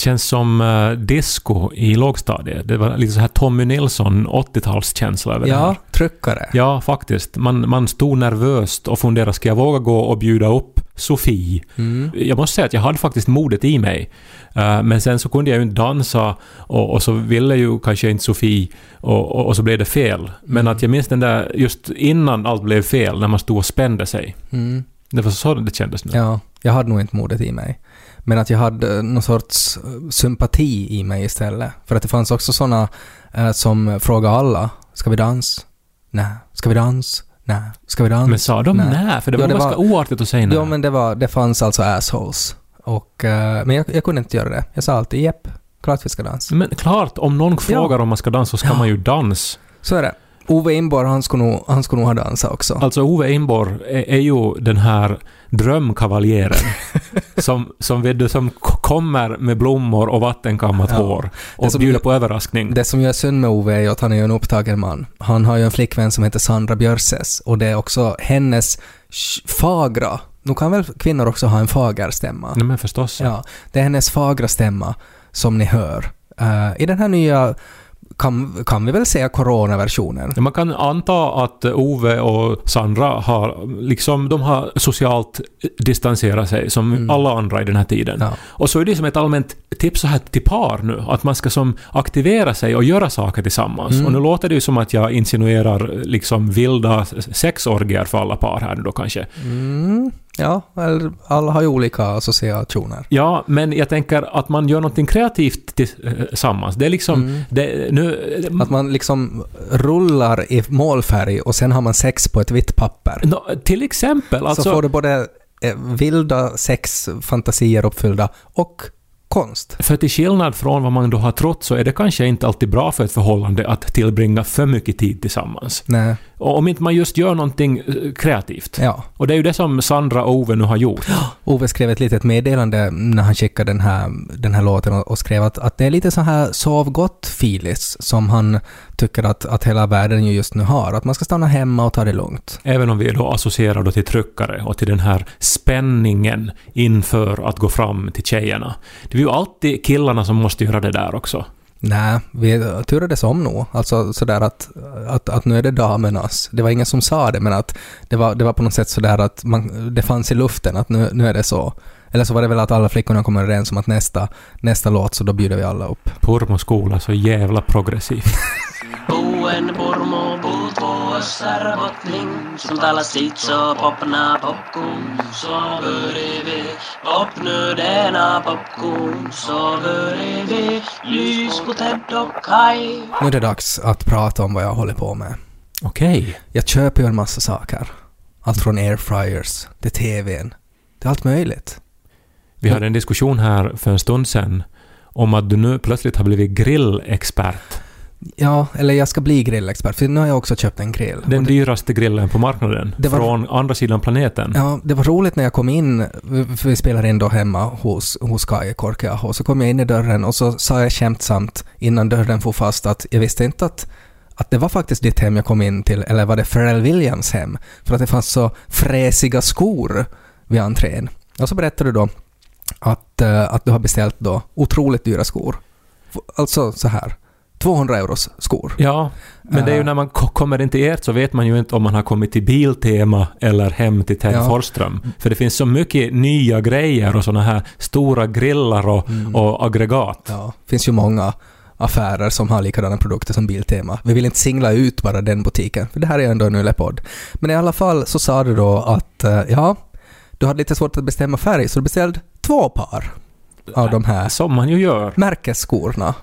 Känns som uh, disco i lågstadiet. Det var lite så här Tommy Nilsson 80-talskänsla över det Ja, här. tryckare. Ja, faktiskt. Man, man stod nervöst och funderade, ska jag våga gå och bjuda upp Sofie? Mm. Jag måste säga att jag hade faktiskt modet i mig. Eh, men sen så kunde jag ju inte dansa och, och så ville ju kanske inte Sofie och, och, och så blev det fel. Men att jag minns den där just innan allt blev fel, när man stod och spände sig. Mm. Det var så det kändes nu. Ja, jag hade nog inte modet i mig. Men att jag hade någon sorts eh, sympati i mig istället. För att det fanns också såna eh, som frågade alla, ska vi dans? Nej. Ska vi dans? Nej. Ska vi dans? Men sa de nej? För det Ja, var det ganska var- oartigt att säga nej. Ja, men det, var, det fanns alltså assholes. Och, eh, men jag, jag kunde inte göra det. Jag sa alltid jepp, klart vi ska dansa. Men klart, om någon frågar om man ska dansa så ska Ja. man ju dans. Så är det. Ove Inborg, han skulle nog, han skulle nog ha dansat också. Alltså Ove Einborg är, är ju den här drömkavaljeren som, som, vet du, som kommer med blommor och vattenkammat Ja. hår Det och som- bjuder på överraskning. Det som gör synd med Ove är ju att han är en upptagen man. Han har ju en flickvän som heter Sandra Björses och det är också hennes fagra, nu kan väl kvinnor också ha en fager stämma? Nej men förstås. Ja, det är hennes fagra stämma som ni hör. Eh, I den här nya, kan, kan vi väl säga coronaversionen? Man kan anta att Ove och Sandra har liksom, de har socialt distanserat sig som Mm. alla andra i den här tiden. Ja. Och så är det som ett allmänt tips så här till par nu, att man ska som aktivera sig och göra saker tillsammans. Mm. Och nu låter det ju som att jag insinuerar liksom vilda sexorgier för alla par här nu då kanske. Mm, ja, alla har ju olika associationer. Ja, men jag tänker att man gör någonting kreativt tillsammans. Det är liksom... Mm. Det, nu, Att man liksom rullar i målfärg och sen har man sex på ett vitt papper. Nå, till exempel, alltså... så får du både eh, vilda sexfantasier uppfyllda och konst. För till skillnad från vad man då har trott så är det kanske inte alltid bra för ett förhållande att tillbringa för mycket tid tillsammans. Nej, Och om inte man just gör någonting eh, kreativt. ja. Och det är ju det som Sandra och Ove nu har gjort. Ove skrev ett litet meddelande när han skickade den här, den här låten och, och skrev att, att det är lite så här sov gott filis som han tycker att, att hela världen ju just nu har. Att man ska stanna hemma och ta det lugnt. Även om vi då associerar då till tryckare och till den här spänningen inför att gå fram till tjejerna. Det ju alltid killarna som måste göra det där också. Nej, vi turades om nog. Alltså sådär att, att, att nu är det damernas. Det var ingen som sa det, men att det var, det var på något sätt sådär att man, det fanns i luften att nu, nu är det så. Eller så var det väl att alla flickorna kom överens om att nästa, nästa låt så då bjuder vi alla upp. Pormoskola, så jävla progressivt. Buen purmu som talar sitt så popna popcorn, sover vi, popnödena popcorn, sover vi, lys på Ted och Kai. Nu är det dags att prata om vad jag håller på med. Okej. Jag köper ju en massa saker. Allt från airfryers till TVn. Det är allt möjligt. Vi hade en diskussion här för en stund sedan om att du nu plötsligt har blivit grillexpert. Ja, eller jag ska bli grillexpert, för nu har jag också köpt en grill. Den det, dyraste grillen på marknaden. Var- Från andra sidan planeten. ja, det var roligt när jag kom in, för vi spelar in då hemma hos, hos Kai i Korkeaho, och så kom jag in i dörren och så sa jag skämtsamt innan dörren får fast att jag visste inte att att det var faktiskt ditt hem jag kom in till, eller var det Pharrell Williams hem? För att det fanns så fräsiga skor vid entrén. Och så berättade du då att, eh, att du har beställt då otroligt dyra skor. Alltså så här, 200 euros skor. Ja, men det är ju Eh. när man ko- kommer in till ert så vet man ju inte om man har kommit till Biltema eller hem till Ted Ja. Forsström. För det finns så mycket nya grejer och såna här stora grillar och, Mm. och aggregat. Ja, finns ju många affärer som har likadana produkter som Biltema. Vi vill inte singla ut bara den butiken, för det här är ju ändå en Yle-podd. Men i alla fall så sa du då att, eh, ja, du hade lite svårt att bestämma färg, så du beställde två par av de här Som man ju gör. märkesskorna.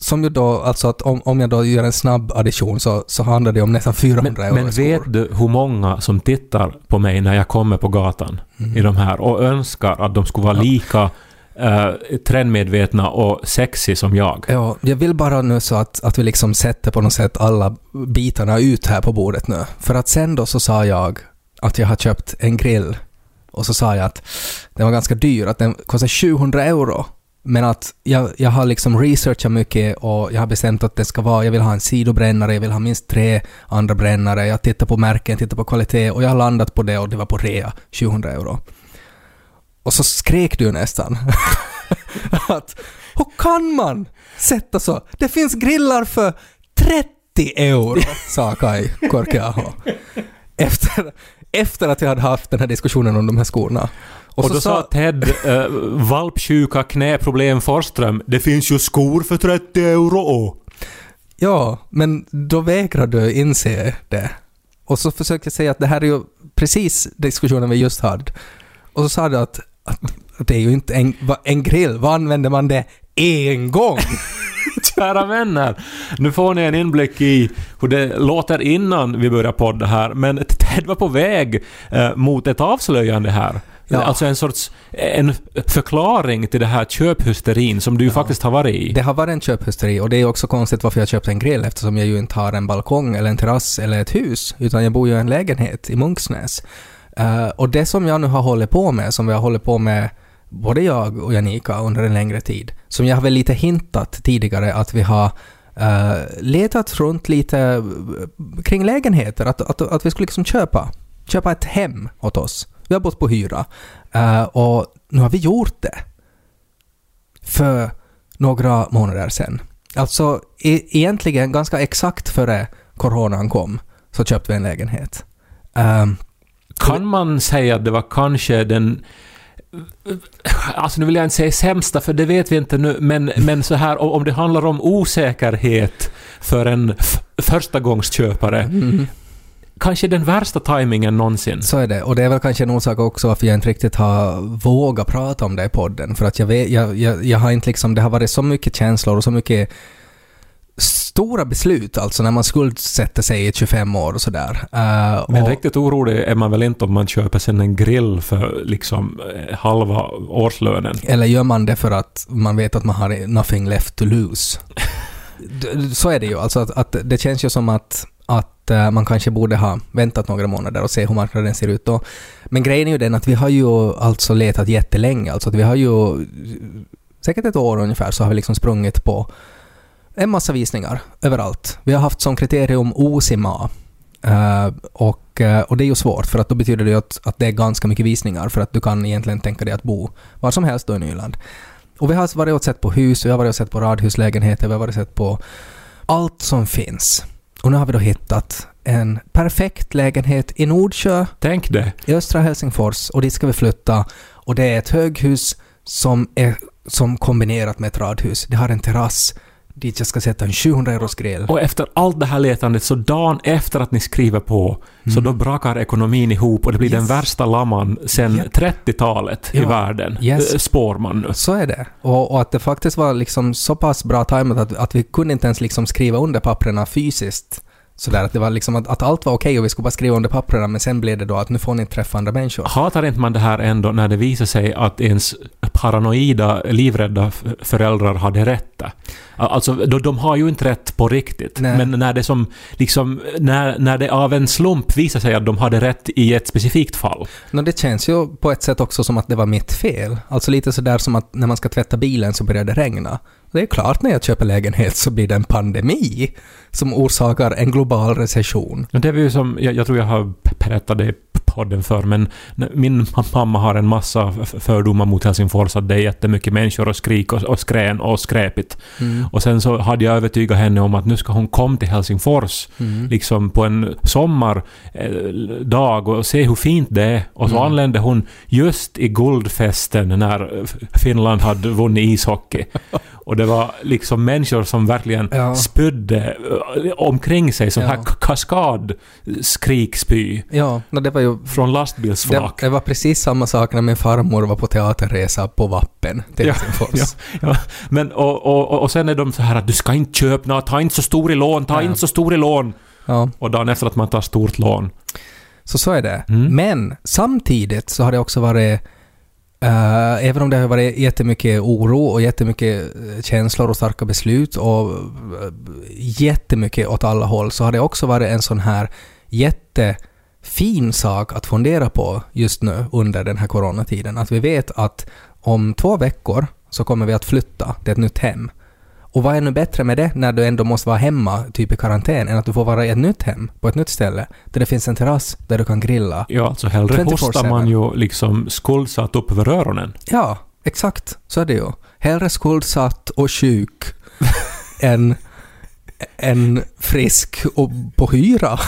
Som ju då, alltså att om, om jag då gör en snabb addition så, så handlar det om nästan 400 Men, euro men vet du hur många som tittar på mig när jag kommer på gatan Mm. i de här och önskar att de skulle vara lika eh, trendmedvetna och sexy som jag? Ja, jag vill bara nu så att, att vi liksom sätter på något sätt alla bitarna ut här på bordet nu. För att sen då så sa jag att jag har köpt en grill och så sa jag att den var ganska dyr, att den kostar 700 euro. Men att jag, jag har liksom researchat mycket och jag har bestämt att det ska vara, jag vill ha en sidobrännare, jag vill ha minst tre andra brännare, jag tittar på märken, tittar på kvalitet och jag har landat på det och det var på rea, 700 euro. Och så skrek du nästan. att hur kan man sätta så? Det finns grillar för 30 euro, sa Kai Korkeaho. Efter, efter att jag hade haft den här diskussionen om de här skorna. Och, så då sa Ted, äh, valpsjuka knäproblem Forsström, det finns ju skor för 30 euro och. Ja, men då vägrar du inse det. Och så försökte jag säga att det här är ju precis diskussionen vi just hade. Och så sa du att, att det är ju inte en, en grill, vad använder man det en gång? Kära vänner, nu får ni en inblick i hur det låter innan vi börjar podda här, men Ted var på väg eh, mot ett avslöjande här. Ja. Alltså en sorts en förklaring till det här köphysterin som du ju faktiskt har varit i. Det har varit en köphysteri och det är också konstigt varför jag köpte en grill eftersom jag ju inte har en balkong eller en terrass eller ett hus utan jag bor ju i en lägenhet i Munksnäs. Eh, och det som jag nu har hållit på med, som vi har hållit på med både jag och Janika under en längre tid, som jag har väl lite hintat tidigare att vi har eh, letat runt lite eh, kring lägenheter, att, att, att vi skulle liksom köpa, köpa ett hem åt oss. Vi har bott på hyra eh, och nu har vi gjort det för några månader sedan. Alltså e- egentligen ganska exakt före coronan kom så köpte vi en lägenhet. Ehm, Kan man säga att det var kanske den... Alltså nu vill jag inte säga sämsta, för det vet vi inte nu, men, men så här om det handlar om osäkerhet för en förstagångsköpare, kanske den värsta tajmingen någonsin. så är det. Och det är väl kanske en orsak också varför jag inte riktigt har vågat prata om det i podden. För att jag vet, jag, jag, jag har inte liksom, det har varit så mycket känslor och så mycket stora beslut, alltså när man skuldsätter sig i 25 år och sådär. Eh, Men och, riktigt orolig är man väl inte om man köper sen en grill för liksom eh, halva årslönen. Eller gör man det för att man vet att man har nothing left to lose? Så är det ju. Alltså att, att det känns ju som att, att eh, man kanske borde ha väntat några månader och se hur marknaden ser ut då. Men grejen är ju den att vi har ju alltså letat jättelänge. Alltså att vi har ju säkert ett år ungefär så har vi liksom sprungit på en massa visningar överallt. Vi har haft som kriterium OSIMA. Uh, eh, och, eh, och det är ju svårt för att då betyder det ju att, att det är ganska mycket visningar för att du kan egentligen tänka dig att bo var som helst då i Nyland. Och vi har varit och sett på hus, vi har varit och sett på radhuslägenheter, vi har varit och sett på allt som finns. Och nu har vi då hittat en perfekt lägenhet i Nordsjö Tänk det. i östra Helsingfors och dit ska vi flytta. Och det är ett höghus som är som kombinerat med ett radhus. Det har en terrass dit jag ska sätta en 700 euros grill. Och efter allt det här letandet, så dagen efter att ni skriver på, så då brakar ekonomin ihop och det blir den Mm. Yes. värsta lamman sen Japp. 30-talet i Ja. världen. Yes. Eh, Spår man nu. Så är det. Och, och att det faktiskt var liksom så pass bra tajmat att, att vi kunde inte ens liksom skriva under papperna fysiskt. Sådär att det var liksom att, att allt var okej och vi skulle bara skriva under papperna men sen blev det då att nu får ni inte träffa andra människor. Hatar inte man det här ändå när det visar sig att ens paranoida, livrädda föräldrar hade rätt? Alltså, de, de har ju inte rätt på riktigt. Nej. Men när det som, liksom, när, när det av en slump visar sig att de hade rätt i ett specifikt fall. No, det känns ju på ett sätt också som att det var mitt fel. Alltså lite sådär som att när man ska tvätta bilen så börjar det regna. Det är klart när jag köper lägenhet så blir det en pandemi som orsakar en global recession. Det är ju som, jag, jag tror jag har berättat det i podden för men min mamma har en massa fördomar mot Helsingfors att det är jättemycket människor och skrik och, och skrän och skräpigt. Och sen så hade jag övertygat henne om att nu ska hon komma till Helsingfors Mm. liksom på en sommardag och se hur fint det är. Och så Mm. anlände hon just i guldfesten när Finland hade vunnit ishockey. Och det var liksom människor som verkligen Ja. spydde eh, omkring sig, sån Ja. här kaskad skrikspy Ja, no, det var ju... från Det, lastbilsflak. det var precis samma sak när min farmor var på teaterresa på Vappen till Ja, Helsingfors. ja, ja. Men och, och, och- och sen är de så här att du ska inte köpa nå, ta inte så stor i lån, ta Ja. inte så stor i lån. Ja, Och dagen efter att man tar stort lån. så så är det. Mm. Men samtidigt så har det också varit Eh, även om det har varit jättemycket oro och jättemycket eh, känslor och starka beslut och uh, jättemycket åt alla håll så har det också varit en sån här jättefin sak att fundera på just nu under den här coronatiden. Att vi vet att om två veckor så kommer vi att flytta till ett nytt hem. Och vad är nu bättre med det när du ändå måste vara hemma, typ i karantän, än att du får vara i ett nytt hem, på ett nytt ställe, där det finns en terrass där du kan grilla. Ja, alltså hellre 24/7. hostar man ju liksom skuldsatt upp över öronen. Ja, exakt. Så är det ju. Hellre skuldsatt och sjuk än, än frisk och på hyra.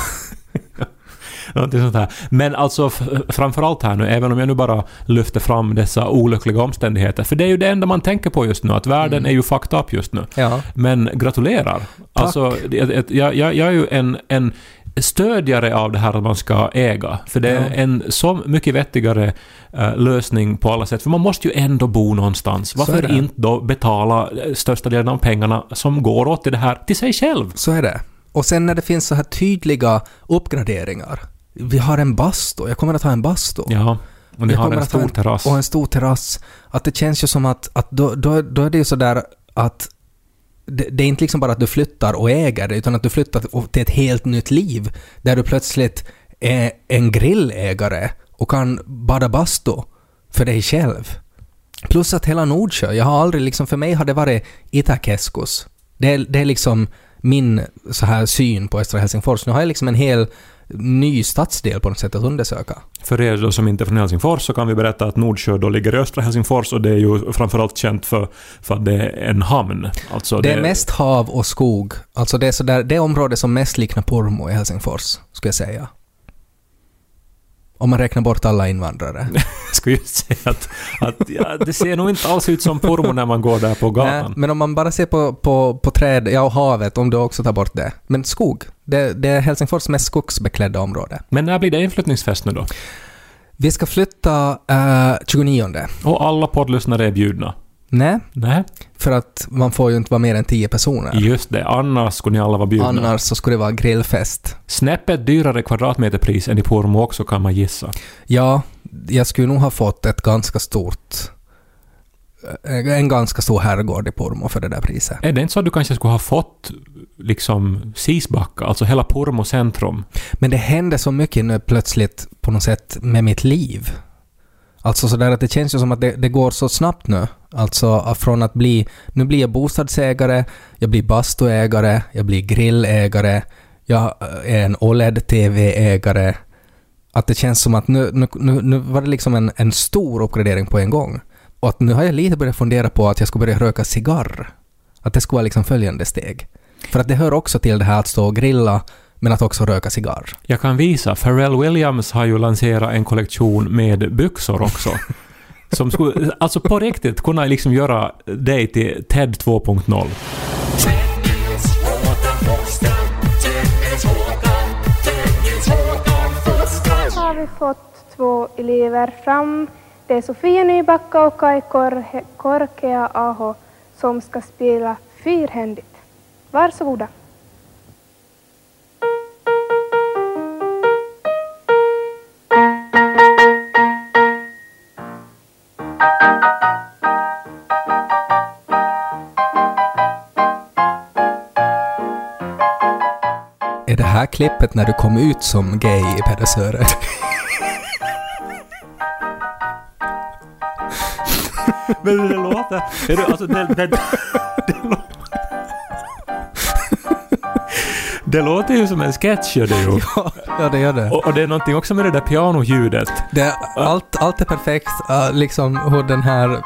Någonting sånt här. Men alltså framförallt här nu, även om jag nu bara lyfter fram dessa olyckliga omständigheter, för det är ju det enda man tänker på just nu, att världen Mm. är ju fucked up just nu. Ja. Men gratulerar. Alltså, det- det- jag, jag, jag är ju en, en stödjare av det här att man ska äga. För det är Ja. en så mycket vettigare eh, lösning på alla sätt. För man måste ju ändå bo någonstans. Varför inte då betala eh, största delen av pengarna som går åt till det här till sig själv? Så är det. Och sen när det finns så här tydliga uppgraderingar. Vi har en bastu, jag kommer att ha en bastu. Ja. Och ni Jag har en stor terrass. Och en stor terrass. Att det känns ju som att, att då, då, då är det ju sådär att det, det är inte liksom bara att du flyttar och äger det, utan att du flyttar till ett helt nytt liv, där du plötsligt är en grillägare och kan bada bastu för dig själv. Plus att hela Nordsjö, jag har aldrig liksom, för mig har det varit Itäkeskus. Det är, det är liksom min så här syn på Östra Helsingfors. Nu har jag liksom en hel ny stadsdel på något sätt att undersöka. För er då som inte är från Helsingfors så kan vi berätta att Nordsjö då ligger i östra Helsingfors och det är ju framförallt känt för, för att det är en hamn. Alltså Det är mest hav och skog. Alltså det är sådär, det område som mest liknar Pormo i Helsingfors, skulle jag säga. Om man räknar bort alla invandrare. Jag skulle ju säga att, att ja, det ser nog inte alls ut som Pormo när man går där på Nej, gatan. men om man bara ser på, på, på träd, ja och havet, om du också tar bort det. Men skog, det, det är Helsingfors mest skogsbeklädda område. Men när blir det inflyttningsfest nu då? Vi ska flytta eh, 29. Och alla poddlyssnare är bjudna? Nej, Nej, för att man får ju inte vara mer än 10 personer. just det. Annars skulle ni alla vara bjudna. Annars så skulle det vara grillfest. Snäppet dyrare kvadratmeterpris än i Pormo också kan man gissa. Ja, jag skulle nog ha fått ett ganska stort... eh, En ganska stor herrgård i Pormo för det där priset. Är det inte så att du kanske skulle ha fått liksom Sisbacka, alltså hela Pormo centrum? Men det hände så mycket nu plötsligt på något sätt med mitt liv. Alltså sådär att det känns ju som att det, det går så snabbt nu. Alltså ah, från att bli... Nu blir jag bostadsägare, jag blir bastuägare, jag blir grillägare, jag eh, är en OLED-TV-ägare. Att det känns som att nu, nu, nu, nu var det liksom en, en stor uppgradering på en gång. Och att nu har jag lite börjat fundera på att jag ska börja röka cigarr. Att det ska vara liksom följande steg. För att det hör också till det här att stå och grilla, men att också röka cigarr. Jag kan visa. Pharrell Williams har ju lanserat en kollektion med byxor också. som skulle, alltså på riktigt, kunna liksom göra dig till Ted 2.0. har vi fått två elever fram. Det är Sofia Nybacka och Kai Korkea Aho som ska spela fyrhändigt. Varsågoda. Det här klippet när du kom ut som gay i Pedersöre? Men det låter... Är det, alltså, det, det, det, det låter ju som en sketch, gör det ju. ja, det gör det. Och, och det är någonting också med det där pianoljudet. det allt, allt är perfekt. Liksom hur den här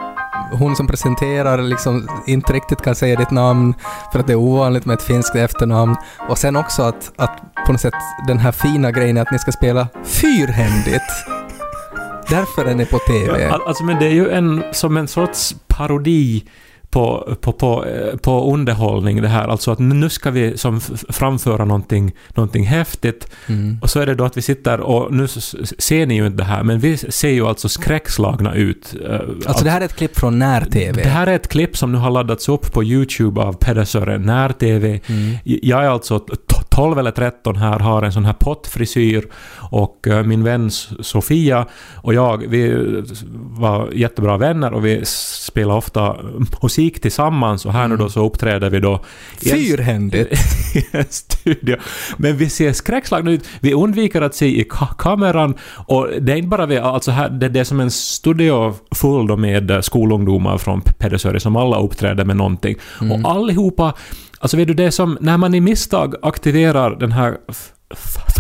hon som presenterar liksom inte riktigt kan säga ditt namn för att det är ovanligt med ett finskt efternamn. Och sen också att, att på något sätt den här fina grejen är att ni ska spela fyrhändigt. Därför är ni på TV. Ja, Alltså men det är ju en, som en sorts parodi på, på, på, eh, på underhållning det här. Alltså att nu ska vi som framföra någonting, någonting häftigt. Mm. Och så är det då att vi sitter och nu ser ni ju inte det här, men vi ser ju alltså skräckslagna ut. Eh, Alltså det här är ett klipp från när-TV. det här är ett klipp som nu har laddats upp på YouTube av Peder Sören När-TV. Mm. Jag är alltså 12 eller 13 här, har en sån här pottfrisyr och eh, min vän Sofia och jag, vi var jättebra vänner och vi spelar ofta musik tillsammans och här nu då så uppträder vi då Fyrhändigt. i en studio. Men vi ser skräckslagna ut. Vi undviker att se i ka- kameran och det är inte bara vi, alltså här, det, det är som en studio full då med eh, skolungdomar från Pedersöre som alla uppträder med någonting. Och allihopa, alltså vet du det är som när man i misstag aktiverar den här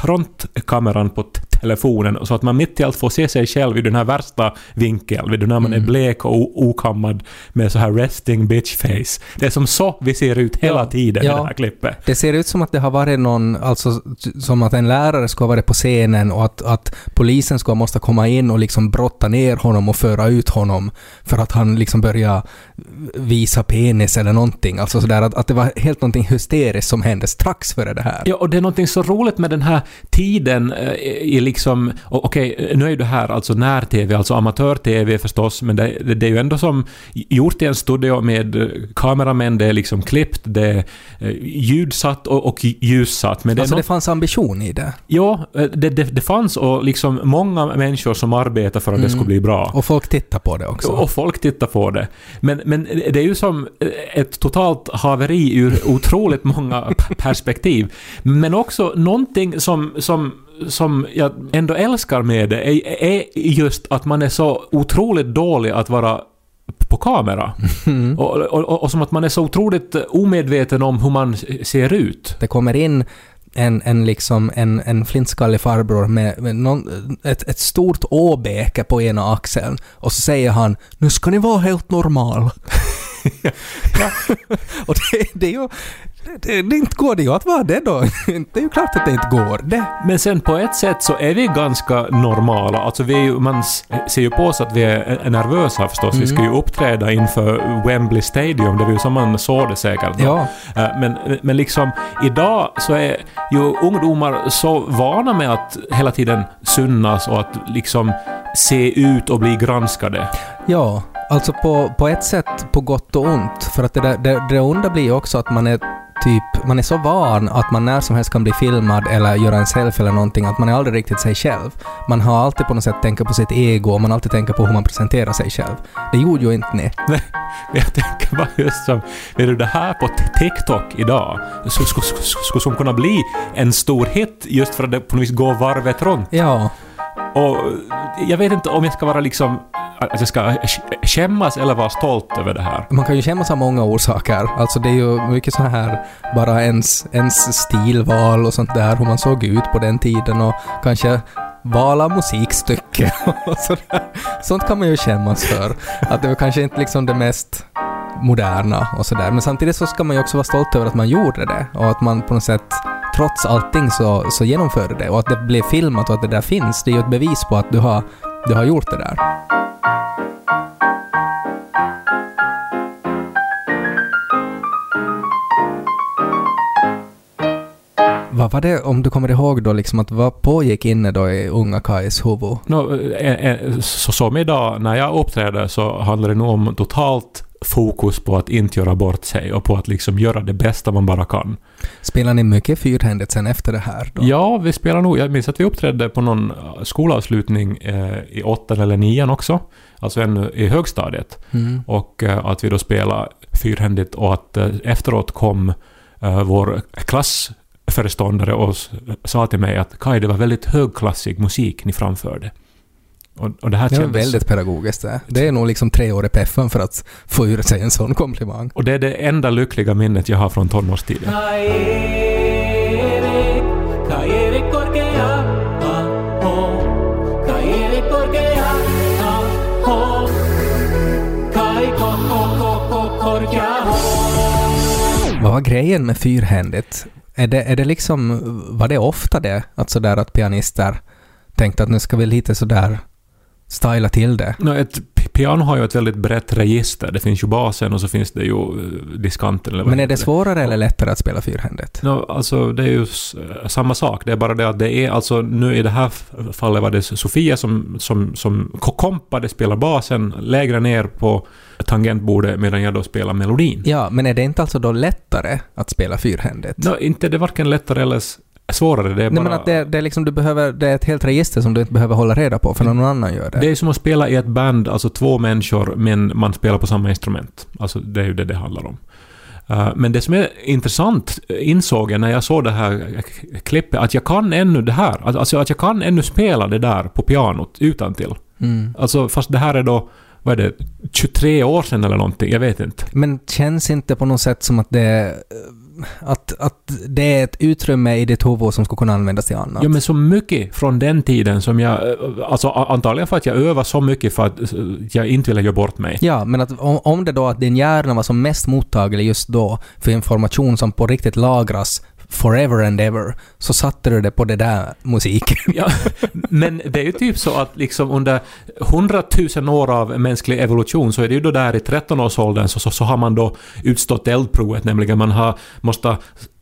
frontkameran på telefonen så att man mitt i allt får se sig själv i den här värsta vinkeln, du, när man är blek och okammad med så här resting bitch face. Det är som så vi ser ut hela Ja. tiden i Ja. det här klippet. Det ser ut som att det har varit någon, alltså som att en lärare ska ha varit på scenen och att, att polisen ska måste komma in och liksom brotta ner honom och föra ut honom för att han liksom börjar visa penis eller någonting. Alltså sådär att, att det var helt någonting hysteriskt som hände strax före det här. Ja, och det är någonting så roligt med den här tiden eh, i liksom... Okej, nu är ju det här alltså när-TV, alltså amatör-TV förstås, men det, det, det är ju ändå som gjort i en studio med eh, kameramän, det är liksom klippt, det är eh, ljudsatt och, och ljussatt. Men det Alltså det fanns ambition i det. Ja, eh, det, det, fanns och liksom många människor som arbetar för att det skulle bli bra. Och folk tittar på det också. Och folk tittar på det. Men, men det är ju som ett totalt haveri ur otroligt många perspektiv. Men också någonting som, som, som jag ändå älskar med det är, är just att man är så otroligt dålig att vara på kamera. Och, och, och, och som att man är så otroligt omedveten om hur man ser ut. Det kommer in en, en, liksom, en, en flintskallig farbror med, med någon, ett, ett stort åbäke på ena axeln och så säger han ”Nu ska ni vara helt normal”. och det, det är ju... Det, det inte går det ju att vara det då. Det är ju klart att det inte går. Det. Men sen på ett sätt så är vi ganska normala. Alltså vi ju, man ser ju på oss att vi är nervösa förstås. Vi ska ju uppträda inför Wembley Stadium. Det var ju som man såg det säkert. då. Ja. Eh, Men, men liksom idag så är ju ungdomar så vana med att hela tiden synas och att liksom se ut och bli granskade. Ja, alltså på, på ett sätt på gott och ont. För att det, där, det, det onda blir ju också att man är typ, man är så van att man när som helst kan bli filmad eller göra en selfie eller någonting, att man är aldrig riktigt sig själv. Man har alltid på något sätt tänkt på sitt ego och man alltid tänkt på hur man presenterar sig själv. Det gjorde ju inte ni. Men jag tänker bara just som, vet du det här på TikTok idag skulle kunna bli en stor hit just för att det på något vis går varvet runt. Ja, och jag vet inte om jag ska vara liksom, att jag ska skämmas eller vara stolt över det här. man kan ju skämmas av många orsaker. Alltså det är ju mycket så här, bara ens, ens stilval och sånt där, hur man såg ut på den tiden och kanske val av musikstycke och sådär. Sånt kan man ju skämmas för. Att det var kanske inte liksom det mest moderna och sådär. Men samtidigt så ska man ju också vara stolt över att man gjorde det och att man på något sätt trots allting så, så genomförde det och att det blev filmat och att det där finns. Det är ju ett bevis på att du har, du har gjort det där. Vad var det, om du kommer ihåg då, liksom att vad pågick inne då i unga Kais huvud? Nå, eh, eh, så som idag när jag uppträder så handlar det nog om totalt fokus på att inte göra bort sig och på att liksom göra det bästa man bara kan. Spelar ni mycket fyrhändigt sen efter det här då? Ja, vi spelar nog. Jag minns att vi uppträdde på någon eh, skolavslutning eh, i åttan eller nian också. Alltså ännu i högstadiet. Mm. Och eh, att vi då spelade fyrhändigt och att eh, efteråt kom eh, vår klassföreståndare och sa till mig att Kai, det var väldigt högklassig musik ni framförde. Och, och det här Det kändes... väldigt pedagogiskt det. Det är nog liksom tre år i peffen för att få ur sig en sån komplimang. Och det är det enda lyckliga minnet jag har från tonårstiden. Vad var grejen med fyrhändigt? Är det, är det liksom, var det ofta det? Att sådär att pianister tänkte att nu ska vi lite sådär styla till det? Nå, ett pi- piano har ju ett väldigt brett register. Det finns ju basen och så finns det ju eh, diskanten. Eller Men är det svårare eller lättare att spela fyrhändigt? No, alltså det är ju s- samma sak. Det är bara det att det är alltså nu i det här fallet var det Sofia som, som, som ko- kompade, spelar basen lägre ner på tangentbordet medan jag då spelar melodin. Ja, men är det inte alltså då lättare att spela fyrhändigt? No, inte det är varken lättare eller svårare. Det är Nej, bara... men att det, det, är liksom, du behöver, det är ett helt register som du inte behöver hålla reda på för någon annan gör det. Det är som att spela i ett band, alltså två människor, men man spelar på samma instrument. Alltså det är ju det det handlar om. Uh, men det som är intressant eh, insåg jag när jag såg det här k- klippet, att jag kan ännu det här. Alltså att jag kan ännu spela det där på pianot utan till. Mm. Alltså fast det här är då, vad är det, 23 år sedan eller någonting, jag vet inte. Men känns inte på något sätt som att det är, att, att det är ett utrymme i ditt huvud som ska kunna användas till annat? Ja men så mycket från den tiden som jag, alltså antagligen för att jag övar så mycket för att eh, jag inte ville göra bort mig. Ja, men att om, om det då att din hjärna var som mest mottaglig just då för information som på riktigt lagras forever and ever, så satte du det på det där musiken. Ja, men det är ju typ så att liksom under hundratusen år av mänsklig evolution så är det ju då där i 13-årsåldern så, så, så har man då utstått eldprovet, nämligen man har måste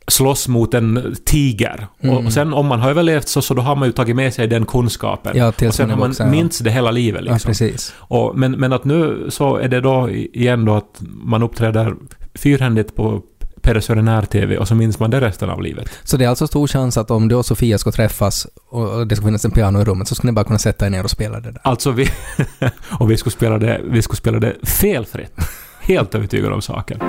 slåss mot en tiger. Mm. och sen om man har överlevt så, så då har man ju tagit med sig den kunskapen. Ja, och sen har man ja. minst det hela livet Ja, liksom. precis. och, men, men att nu så är det då igen då att man uppträder fyrhändigt på Peder Sörenär-TV och så minns man det resten av livet. Så det är alltså stor chans att om du och Sofia ska träffas och det ska finnas en piano i rummet så ska ni bara kunna sätta er ner och spela det där. Alltså vi... och vi skulle spela det, vi skulle spela det felfritt. Helt övertygad om saken.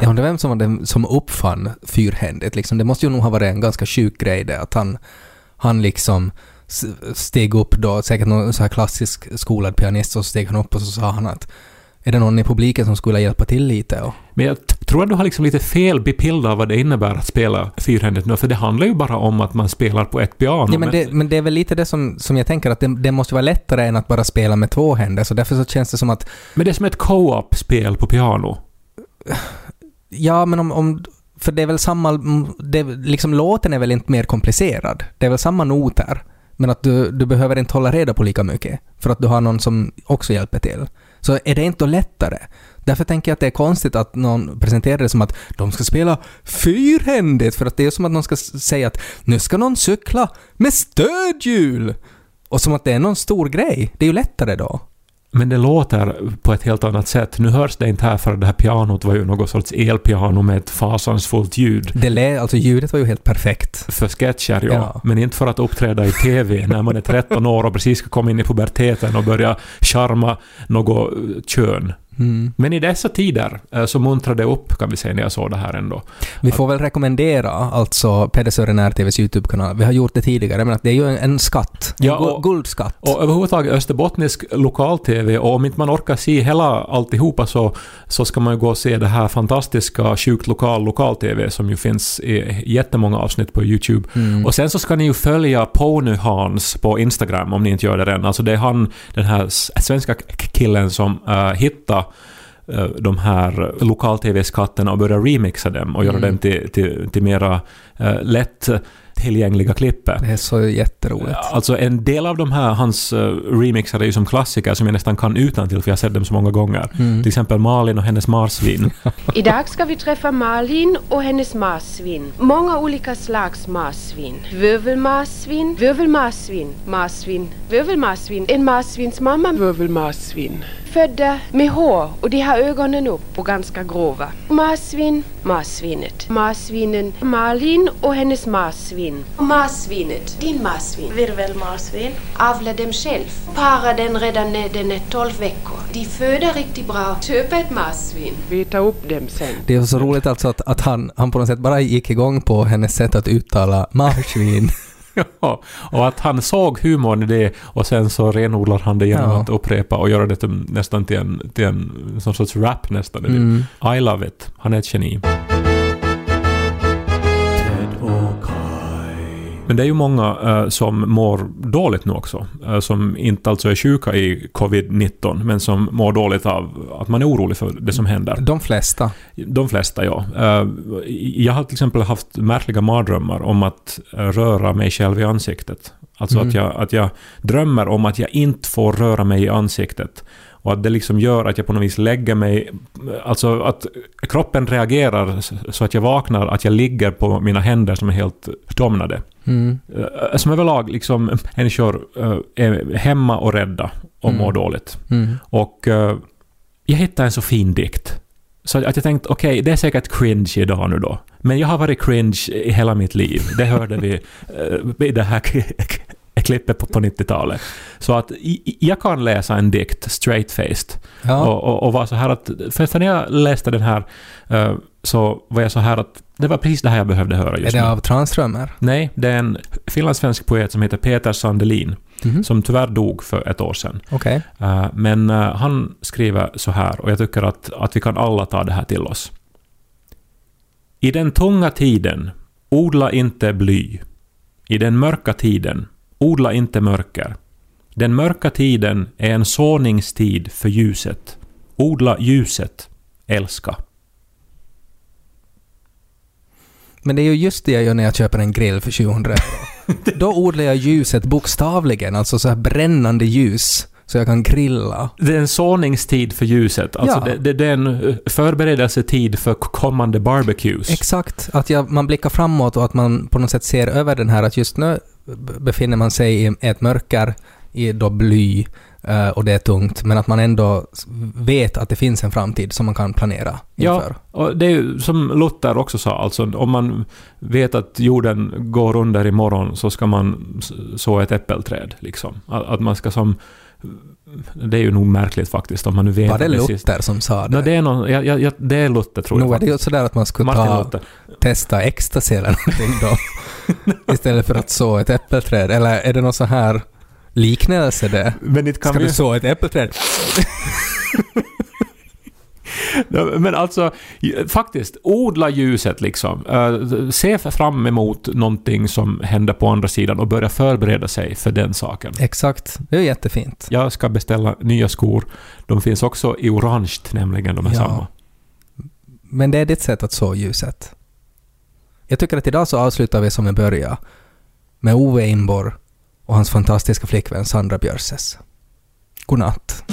Jag undrar vem som var den som uppfann fyrhändigt. Liksom, det måste ju nog ha varit en ganska sjuk grej det, att han, han liksom steg upp då, säkert någon så här klassisk skolad pianist, så steg han upp och så sa han att är det någon i publiken som skulle hjälpa till lite? Och, Men jag tror att du har liksom lite fel bild av vad det innebär att spela fyrhändigt nu, för det handlar ju bara om att man spelar på ett piano. ja, men, det, men det är väl lite det som, som jag tänker att det, det måste vara lättare än att bara spela med två händer, så därför så känns det som att men det är som ett co-op-spel på piano. Ja, men om, om för det är väl samma, det, liksom låten är väl inte mer komplicerad. Det är väl samma noter, men att du, du behöver inte hålla reda på lika mycket, för att du har någon som också hjälper till. Så är det inte lättare? Därför tänker jag att det är konstigt att någon presenterar det som att de ska spela fyrhändigt, för att det är som att någon ska säga att nu ska någon cykla med stödhjul! Och som att det är någon stor grej. Det är ju lättare då. Men det låter på ett helt annat sätt. Nu hörs det inte här för det här pianot var ju något sorts elpiano med ett fasansfullt ljud. Det alltså ljudet var ju helt perfekt. För sketcher, ja. Ja. Men inte för att uppträda i TV när man är 13 år och precis ska komma in i puberteten och börja charma något kön. Mm. Men i dessa tider eh, så muntrade det upp, kan vi säga, när jag såg det här ändå. Vi får väl rekommendera alltså Peder Sörenär TVs YouTube-kanal. Vi har gjort det tidigare, men att det är ju en, skatt. En Ja, och- guldskatt. Och överhuvudtaget österbottnisk lokal-TV, och om inte man orkar se hela alltihopa så, så ska man ju gå och se det här fantastiska Sjukt lokal lokal-TV som ju finns i jättemånga avsnitt på YouTube. Mm. Och sen så ska ni ju följa Pony Hans på Instagram om ni inte gör det än. Alltså det är han, den här svenska killen som uh, hittade eh, de här lokal-tv-skatterna och började remixa dem och göra Mm. dem till, till, till mera uh, lätt tillgängliga klippet. Det är så jätteroligt. Alltså en del av de här, hans uh, remixar är ju som klassiker som jag nästan kan utan till för jag har sett dem så många gånger. Mm. Till exempel Malin och hennes marsvin. Idag ska vi träffa Malin och hennes marsvin. Många olika slags marsvin. Virvelmarsvin, virvelmarsvin, marsvin, virvelmarsvin. En marsvins mamma Virvelmarsvin. Födda med hår och de har ögonen upp och ganska grova. Marsvin, marsvinet. Marsvinen Malin och hennes marsvin. Marsvinet, din marsvin. Virvelmarsvin. Avla dem själv. Para den redan när den är 12 veckor. De föder riktigt bra. Köp ett marsvin. Vi tar upp dem sen. Det är så roligt alltså att, att han, han på något sätt bara gick igång på hennes sätt att uttala marsvin. Ja, och att han såg humorn i det och sen så renodlar han det genom Ja. att upprepa och göra det till, nästan till en, till en sån sorts rap nästan. Mm. I love it. Han är ett geni. Men det är ju många eh, som mår dåligt nu också. eh, som inte alltså är sjuka i covid-19, men som mår dåligt av att man är orolig för det som händer. De flesta. De flesta, ja. Eh, jag har till exempel haft märkliga mardrömmar om att eh, röra mig själv i ansiktet. Alltså Mm. att, jag, att jag drömmer om att jag inte får röra mig i ansiktet. Och att det liksom gör att jag på något vis lägger mig... Alltså att kroppen reagerar så att jag vaknar, att jag ligger på mina händer som är helt domnade. Mm. Eh, Som överlag liksom människor eh, är hemma och rädda och mår Mm. dåligt. Mm. Och eh, jag hittade en så fin dikt. Så att jag tänkte, okej, det är säkert cringe idag nu då. Men jag har varit cringe i hela mitt liv. Det hörde vi i det här klippet på, på 90-talet. Så att i- jag kan läsa en dikt straight-faced. Ja. Och, och, och var så här att, för, för när jag läste den här eh, så var jag så här att det var precis det här jag behövde höra är just det nu. av Tranströmer? Nej, det är en finlandssvensk poet som heter Peter Sandelin, Mhm. som tyvärr dog för ett år sedan. Okej. Eh, Men eh, han skriver så här, och jag tycker att, att vi kan alla ta det här till oss. I den tunga tiden, odla inte bly. I den mörka tiden, odla inte mörker. Den mörka tiden är en såningstid för ljuset. Odla ljuset, älska. Men det är ju just det jag gör när jag köper en grill för 700 euro. Då odlar jag ljuset bokstavligen, alltså så här brännande ljus, så jag kan grilla. Det är en såningstid för ljuset. Alltså Ja. det, det, det är en eh, förberedelsetid för kommande barbecues. Exakt, att jag, man blickar framåt och att man på något sätt ser över den här att just nu befinner man sig i ett mörker, i då bly, eh, och det är tungt, men att man ändå vet att det finns en framtid som man kan planera Ja, inför. och det är ju som Luther också sa, alltså om man vet att jorden går under imorgon så ska man så ett äppelträd. Liksom. Att man ska som... Det är ju nog märkligt faktiskt om man nu vet... Var det Luther som sa det? No, det, är någon, ja, ja, det är Luther tror jag. Nog är det ju sådär att man skulle Martin ta, Luther. testa ecstasy eller någonting då, istället för att så ett äppelträd. Eller är det någon så här liknelse det? Men inte kan Ska vi... du så ett äppelträd? Men alltså, faktiskt, odla ljuset liksom. Eh, se fram emot någonting som händer på andra sidan och börja förbereda sig för den saken. Exakt, det är jättefint. Jag ska beställa nya skor. De finns också i orange nämligen, de är Ja. samma. Men det är ditt sätt att så ljuset. Jag tycker att idag så avslutar vi som vi började. Med Ove Imborg och hans fantastiska flickvän Sandra Björses. God natt.